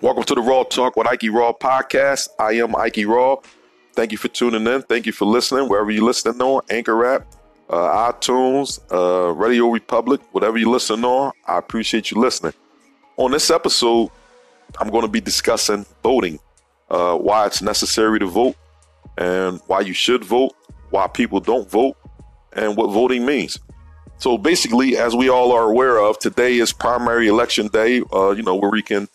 Welcome to the Raw Talk with Ike Raw podcast. I am Ike Raw. Thank you for tuning in. Thank you for listening wherever you're listening on Anchor app, uh, iTunes, uh, Radio Public, whatever you listen on. I appreciate you listening. On this episode, I'm going to be discussing voting, uh, why it's necessary to vote, and why you should vote, why people don't vote, and what voting means. So basically, as we all are aware of, today is primary election day. Uh, you know where we can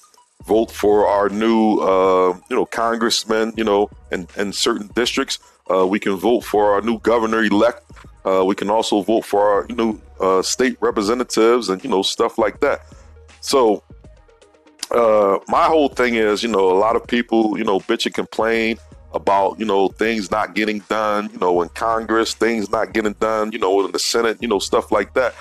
vote for our new, uh, you know, congressmen, you know, in, in certain districts. Uh, we can vote for our new governor elect. Uh, we can also vote for our, know, uh, state representatives and, you know, stuff like that. So, uh, my whole thing is, you know, a lot of people, you know, bitch and complain about, you know, things not getting done, you know, in Congress, things not getting done, you know, in the Senate, you know, stuff like that.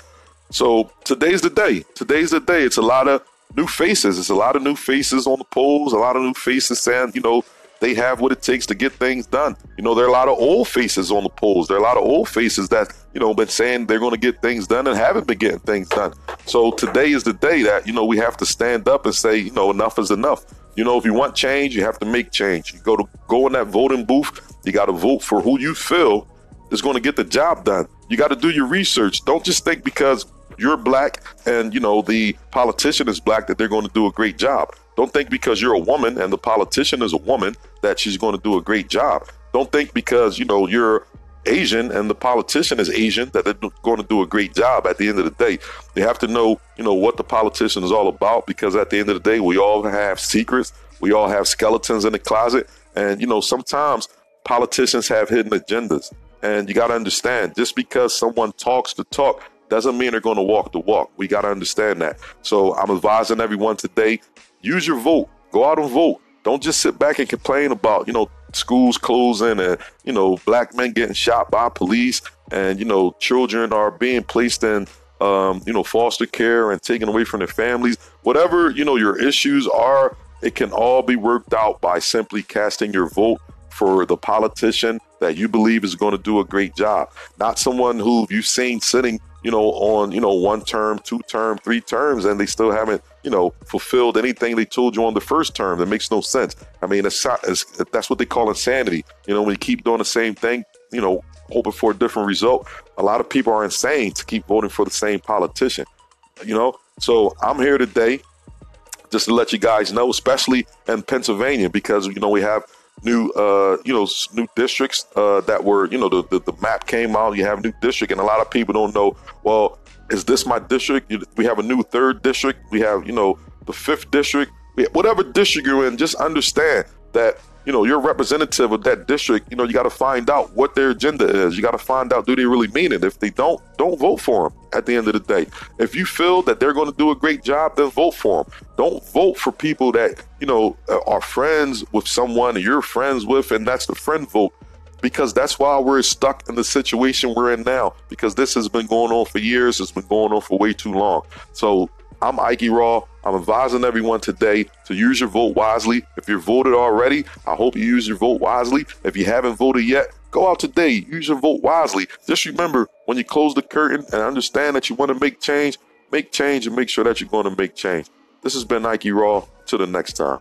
So today's the day. Today's the day. It's a lot of new faces. It's a lot of new faces on the polls, a lot of new faces saying, you know, they have what it takes to get things done. You know, there are a lot of old faces on the polls. There are a lot of old faces that, you know, been saying they're going to get things done and haven't been getting things done. So today is the day that, you know, we have to stand up and say, you know, enough is enough. You know, if you want change, you have to make change. You go to go in that voting booth, you got to vote for who you feel is going to get the job done. You got to do your research. Don't just think because you're black and you know the politician is black that they're going to do a great job. Don't think because you're a woman and the politician is a woman that she's going to do a great job. Don't think because you know you're Asian and the politician is Asian that they're going to do a great job. At the end of the day, you have to know you know what the politician is all about because at the end of the day, we all have secrets. We all have skeletons in the closet, and you know sometimes politicians have hidden agendas. And you got to understand, just because someone talks the talk doesn't mean they're going to walk the walk. We got to understand that. So I'm advising everyone today use your vote, go out and vote. Don't just sit back and complain about, you know, schools closing and, you know, black men getting shot by police and, you know, children are being placed in, um, you know, foster care and taken away from their families. Whatever, you know, your issues are, it can all be worked out by simply casting your vote for the politician that you believe is going to do a great job, not someone who you've seen sitting you know, on, you know, one term, two term, three terms, and they still haven't, you know, fulfilled anything they told you on the first term. That makes no sense. I mean, it's, it's, that's what they call insanity. You know, when you keep doing the same thing, you know, hoping for a different result, a lot of people are insane to keep voting for the same politician, you know? So I'm here today just to let you guys know, especially in Pennsylvania, because, you know, we have new uh you know new districts uh that were you know the, the, the map came out you have a new district and a lot of people don't know well is this my district? We have a new third district we have you know the fifth district whatever district you're in just understand that you know, you're representative of that district, you know, you got to find out what their agenda is. You got to find out, do they really mean it? If they don't, don't vote for them at the end of the day. If you feel that they're going to do a great job, then vote for them. Don't vote for people that, you know, uh, are friends with someone you're friends with, and that's the friend vote. Because that's why we're stuck in the situation we're in now. Because this has been going on for years. It's been going on for way too long. So I'm Ike Raw. I'm advising everyone today to use your vote wisely. If you're voted already, I hope you use your vote wisely. If you haven't voted yet, go out today, use your vote wisely. Just remember when you close the curtain and understand that you want to make change, make change and make sure that you're going to make change. This has been Ike Raw. Till the next time.